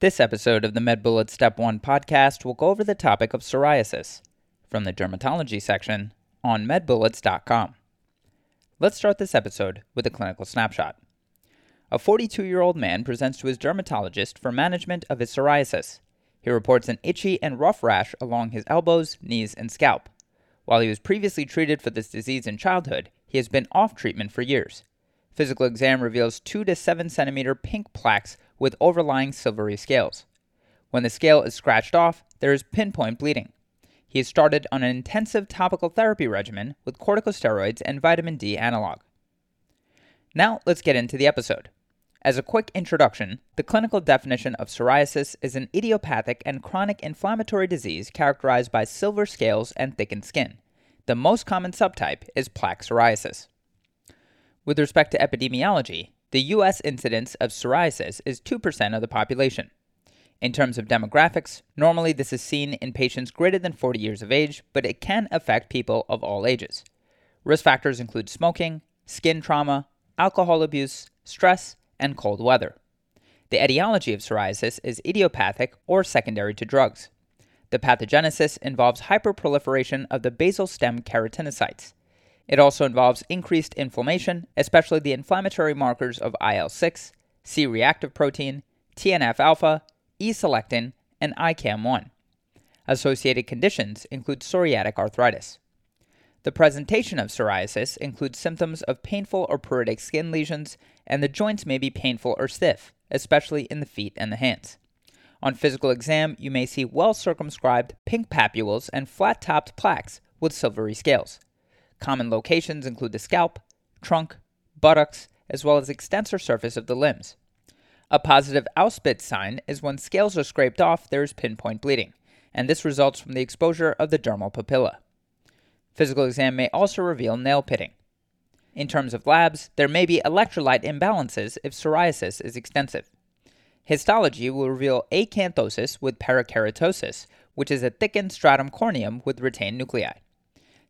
This episode of the MedBullet Step 1 podcast will go over the topic of psoriasis from the dermatology section on medbullets.com. Let's start this episode with a clinical snapshot. A 42 year old man presents to his dermatologist for management of his psoriasis. He reports an itchy and rough rash along his elbows, knees, and scalp. While he was previously treated for this disease in childhood, he has been off treatment for years. Physical exam reveals 2 to 7 centimeter pink plaques with overlying silvery scales. When the scale is scratched off, there is pinpoint bleeding. He is started on an intensive topical therapy regimen with corticosteroids and vitamin D analog. Now let's get into the episode. As a quick introduction, the clinical definition of psoriasis is an idiopathic and chronic inflammatory disease characterized by silver scales and thickened skin. The most common subtype is plaque psoriasis. With respect to epidemiology, the U.S. incidence of psoriasis is 2% of the population. In terms of demographics, normally this is seen in patients greater than 40 years of age, but it can affect people of all ages. Risk factors include smoking, skin trauma, alcohol abuse, stress, and cold weather. The etiology of psoriasis is idiopathic or secondary to drugs. The pathogenesis involves hyperproliferation of the basal stem keratinocytes. It also involves increased inflammation, especially the inflammatory markers of IL 6, C reactive protein, TNF alpha, E selectin, and ICAM 1. Associated conditions include psoriatic arthritis. The presentation of psoriasis includes symptoms of painful or pruritic skin lesions, and the joints may be painful or stiff, especially in the feet and the hands. On physical exam, you may see well circumscribed pink papules and flat topped plaques with silvery scales. Common locations include the scalp, trunk, buttocks, as well as extensor surface of the limbs. A positive Auspitz sign is when scales are scraped off, there is pinpoint bleeding, and this results from the exposure of the dermal papilla. Physical exam may also reveal nail pitting. In terms of labs, there may be electrolyte imbalances if psoriasis is extensive. Histology will reveal acanthosis with parakeratosis, which is a thickened stratum corneum with retained nuclei.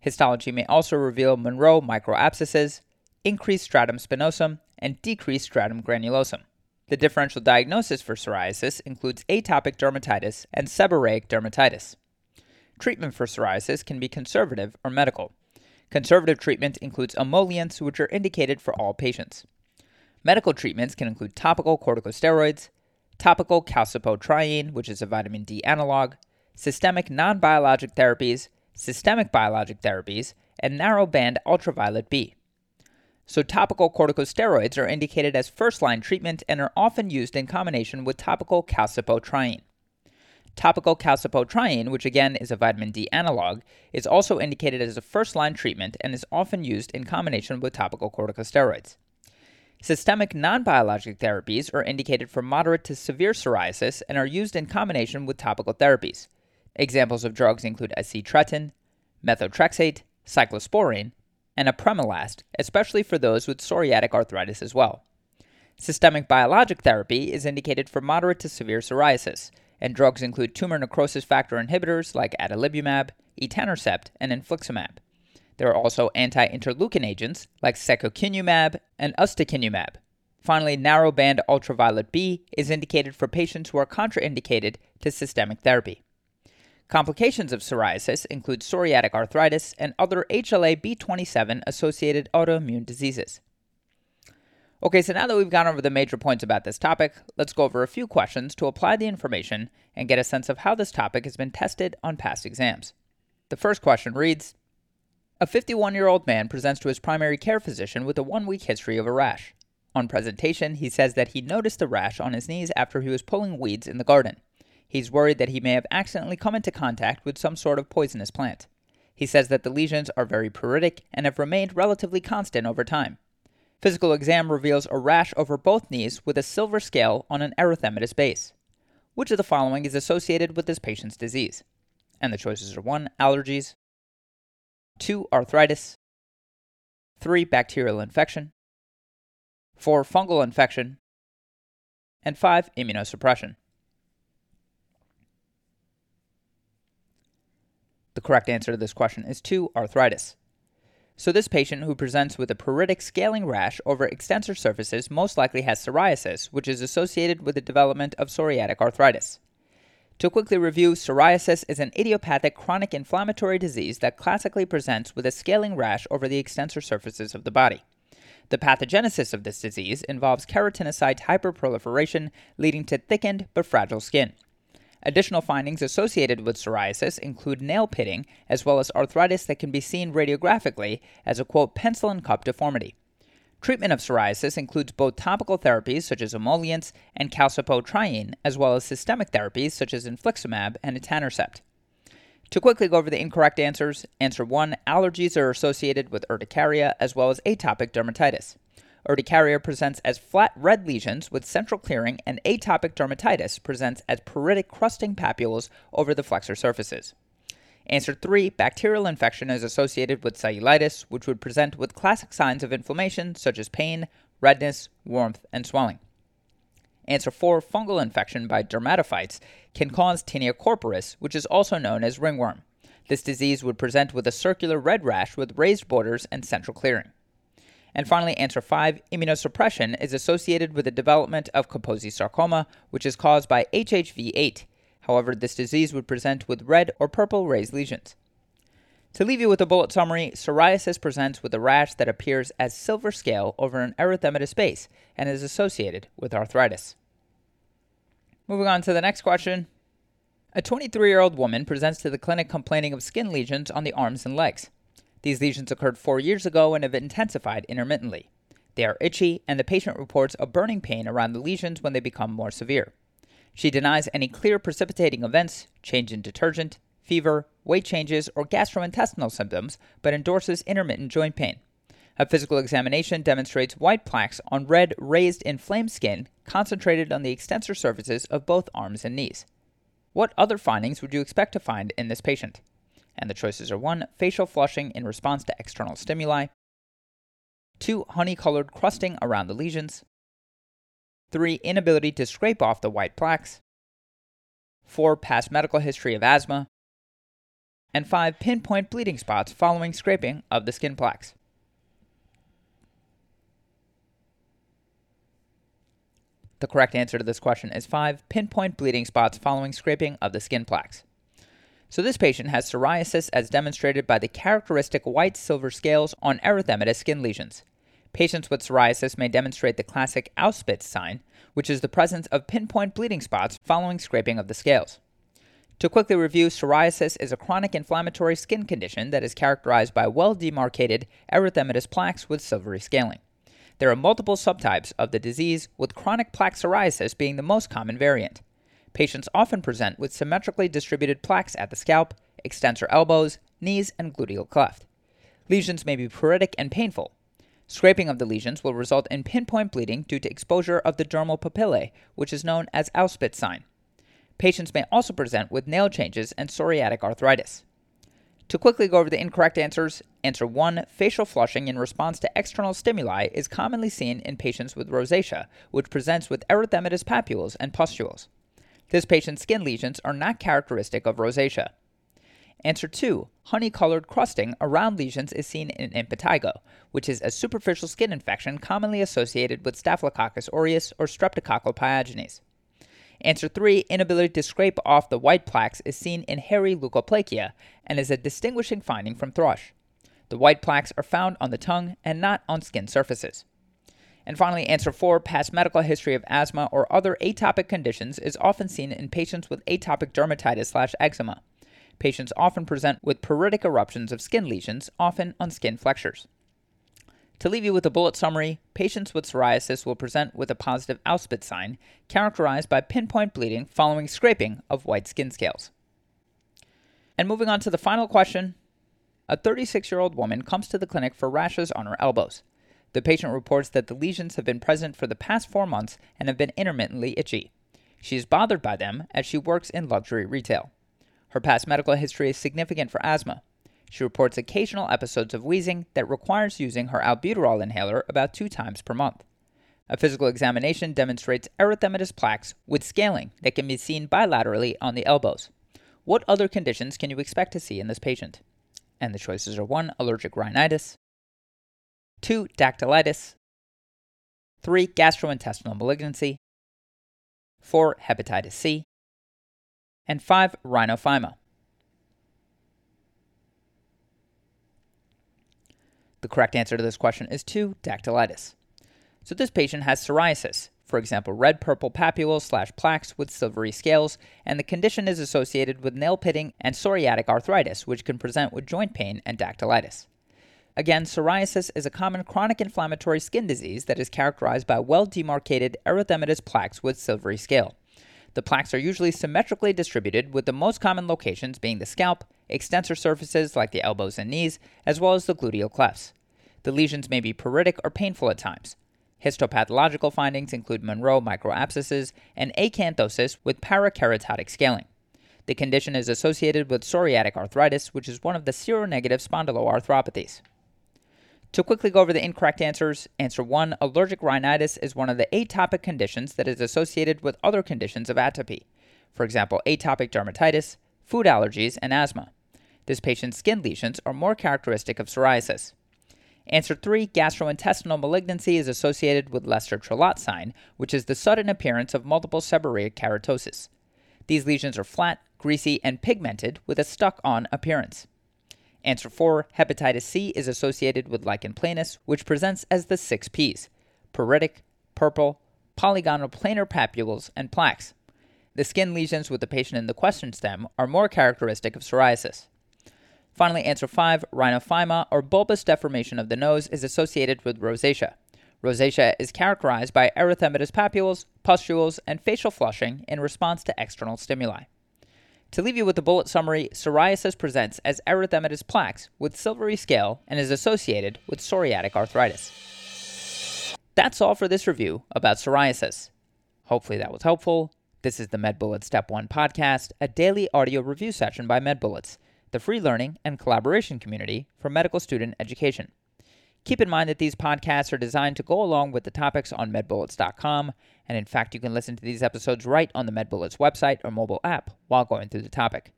Histology may also reveal Monro microabscesses, increased stratum spinosum, and decreased stratum granulosum. The differential diagnosis for psoriasis includes atopic dermatitis and seborrheic dermatitis. Treatment for psoriasis can be conservative or medical. Conservative treatment includes emollients, which are indicated for all patients. Medical treatments can include topical corticosteroids, topical calcipotriene, which is a vitamin D analog, systemic non biologic therapies, systemic biologic therapies, and narrowband ultraviolet B. So, topical corticosteroids are indicated as first line treatment and are often used in combination with topical calcipotriene. Topical calcipotriene, which again is a vitamin D analog, is also indicated as a first line treatment and is often used in combination with topical corticosteroids. Systemic non biologic therapies are indicated for moderate to severe psoriasis and are used in combination with topical therapies. Examples of drugs include acitretin, methotrexate, cyclosporine, and apremilast, especially for those with psoriatic arthritis as well. Systemic biologic therapy is indicated for moderate to severe psoriasis, and drugs include tumor necrosis factor inhibitors like adalimumab, etanercept, and infliximab. There are also anti-interleukin agents like secukinumab and ustekinumab. Finally, narrowband ultraviolet B is indicated for patients who are contraindicated to systemic therapy. Complications of psoriasis include psoriatic arthritis and other HLA B27 associated autoimmune diseases. Okay, so now that we've gone over the major points about this topic, let's go over a few questions to apply the information and get a sense of how this topic has been tested on past exams. The first question reads A 51 year old man presents to his primary care physician with a one week history of a rash. On presentation, he says that he noticed the rash on his knees after he was pulling weeds in the garden. He's worried that he may have accidentally come into contact with some sort of poisonous plant. He says that the lesions are very pruritic and have remained relatively constant over time. Physical exam reveals a rash over both knees with a silver scale on an erythematous base. Which of the following is associated with this patient's disease? And the choices are 1. Allergies, 2. Arthritis, 3. Bacterial infection, 4. Fungal infection, and 5. Immunosuppression. The correct answer to this question is 2. Arthritis. So, this patient who presents with a pruritic scaling rash over extensor surfaces most likely has psoriasis, which is associated with the development of psoriatic arthritis. To quickly review, psoriasis is an idiopathic chronic inflammatory disease that classically presents with a scaling rash over the extensor surfaces of the body. The pathogenesis of this disease involves keratinocyte hyperproliferation, leading to thickened but fragile skin. Additional findings associated with psoriasis include nail pitting, as well as arthritis that can be seen radiographically as a quote pencil and cup deformity. Treatment of psoriasis includes both topical therapies such as emollients and calcipotriene, as well as systemic therapies such as infliximab and etanercept. To quickly go over the incorrect answers, answer 1 allergies are associated with urticaria as well as atopic dermatitis. Urticaria presents as flat red lesions with central clearing, and atopic dermatitis presents as pruritic crusting papules over the flexor surfaces. Answer 3 Bacterial infection is associated with cellulitis, which would present with classic signs of inflammation such as pain, redness, warmth, and swelling. Answer 4 Fungal infection by dermatophytes can cause tinea corporis, which is also known as ringworm. This disease would present with a circular red rash with raised borders and central clearing. And finally, answer 5 immunosuppression is associated with the development of Kaposi sarcoma, which is caused by HHV8. However, this disease would present with red or purple raised lesions. To leave you with a bullet summary, psoriasis presents with a rash that appears as silver scale over an erythematous base and is associated with arthritis. Moving on to the next question. A 23 year old woman presents to the clinic complaining of skin lesions on the arms and legs. These lesions occurred four years ago and have intensified intermittently. They are itchy, and the patient reports a burning pain around the lesions when they become more severe. She denies any clear precipitating events, change in detergent, fever, weight changes, or gastrointestinal symptoms, but endorses intermittent joint pain. A physical examination demonstrates white plaques on red, raised, inflamed skin concentrated on the extensor surfaces of both arms and knees. What other findings would you expect to find in this patient? And the choices are 1. Facial flushing in response to external stimuli, 2. Honey colored crusting around the lesions, 3. Inability to scrape off the white plaques. 4. Past medical history of asthma. And 5. Pinpoint bleeding spots following scraping of the skin plaques. The correct answer to this question is 5. Pinpoint bleeding spots following scraping of the skin plaques. So, this patient has psoriasis as demonstrated by the characteristic white silver scales on erythematous skin lesions. Patients with psoriasis may demonstrate the classic Auspitz sign, which is the presence of pinpoint bleeding spots following scraping of the scales. To quickly review, psoriasis is a chronic inflammatory skin condition that is characterized by well demarcated erythematous plaques with silvery scaling. There are multiple subtypes of the disease, with chronic plaque psoriasis being the most common variant. Patients often present with symmetrically distributed plaques at the scalp, extensor elbows, knees, and gluteal cleft. Lesions may be pruritic and painful, Scraping of the lesions will result in pinpoint bleeding due to exposure of the dermal papillae, which is known as Auspitz sign. Patients may also present with nail changes and psoriatic arthritis. To quickly go over the incorrect answers, answer 1 facial flushing in response to external stimuli is commonly seen in patients with rosacea, which presents with erythematous papules and pustules. This patient's skin lesions are not characteristic of rosacea. Answer 2. Honey colored crusting around lesions is seen in impetigo, which is a superficial skin infection commonly associated with Staphylococcus aureus or streptococcal pyogenes. Answer 3. Inability to scrape off the white plaques is seen in hairy leukoplakia and is a distinguishing finding from thrush. The white plaques are found on the tongue and not on skin surfaces. And finally, answer 4. Past medical history of asthma or other atopic conditions is often seen in patients with atopic dermatitis slash eczema patients often present with pruritic eruptions of skin lesions, often on skin flexures. To leave you with a bullet summary, patients with psoriasis will present with a positive Auspitz sign, characterized by pinpoint bleeding following scraping of white skin scales. And moving on to the final question a 36 year old woman comes to the clinic for rashes on her elbows. The patient reports that the lesions have been present for the past four months and have been intermittently itchy. She is bothered by them as she works in luxury retail. Her past medical history is significant for asthma. She reports occasional episodes of wheezing that requires using her albuterol inhaler about two times per month. A physical examination demonstrates erythematous plaques with scaling that can be seen bilaterally on the elbows. What other conditions can you expect to see in this patient? And the choices are 1. Allergic rhinitis, 2. Dactylitis. 3. Gastrointestinal malignancy. 4. Hepatitis C. And 5. Rhinophyma. The correct answer to this question is 2. Dactylitis. So this patient has psoriasis, for example, red purple papules slash plaques with silvery scales, and the condition is associated with nail pitting and psoriatic arthritis, which can present with joint pain and dactylitis. Again, psoriasis is a common chronic inflammatory skin disease that is characterized by well demarcated erythematous plaques with silvery scale. The plaques are usually symmetrically distributed, with the most common locations being the scalp, extensor surfaces like the elbows and knees, as well as the gluteal clefts. The lesions may be pruritic or painful at times. Histopathological findings include Monro microabscesses and acanthosis with parakeratotic scaling. The condition is associated with psoriatic arthritis, which is one of the seronegative spondyloarthropathies. To quickly go over the incorrect answers, answer 1 allergic rhinitis is one of the atopic conditions that is associated with other conditions of atopy. For example, atopic dermatitis, food allergies, and asthma. This patient's skin lesions are more characteristic of psoriasis. Answer 3 Gastrointestinal malignancy is associated with Leser-Trélat sign, which is the sudden appearance of multiple seborrheic keratosis. These lesions are flat, greasy, and pigmented with a stuck on appearance. Answer 4 Hepatitis C is associated with lichen planus, which presents as the six P's pruritic, purple, polygonal planar papules, and plaques. The skin lesions with the patient in the question stem are more characteristic of psoriasis. Finally, answer 5 rhinophyma or bulbous deformation of the nose is associated with rosacea. Rosacea is characterized by erythematous papules, pustules, and facial flushing in response to external stimuli. To leave you with a bullet summary, psoriasis presents as erythematous plaques with silvery scale and is associated with psoriatic arthritis. That's all for this review about psoriasis. Hopefully that was helpful. This is the MedBullets Step 1 podcast, a daily audio review session by MedBullets the free learning and collaboration community for medical student education. Keep in mind that these podcasts are designed to go along with the topics on medbullets.com, and in fact, you can listen to these episodes right on the MedBullets website or mobile app while going through the topic.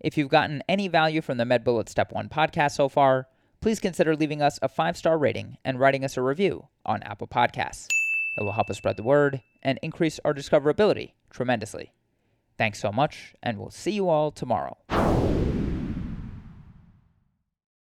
If you've gotten any value from the MedBullets Step 1 podcast so far, please consider leaving us a five star rating and writing us a review on Apple Podcasts. It will help us spread the word and increase our discoverability tremendously. Thanks so much, and we'll see you all tomorrow.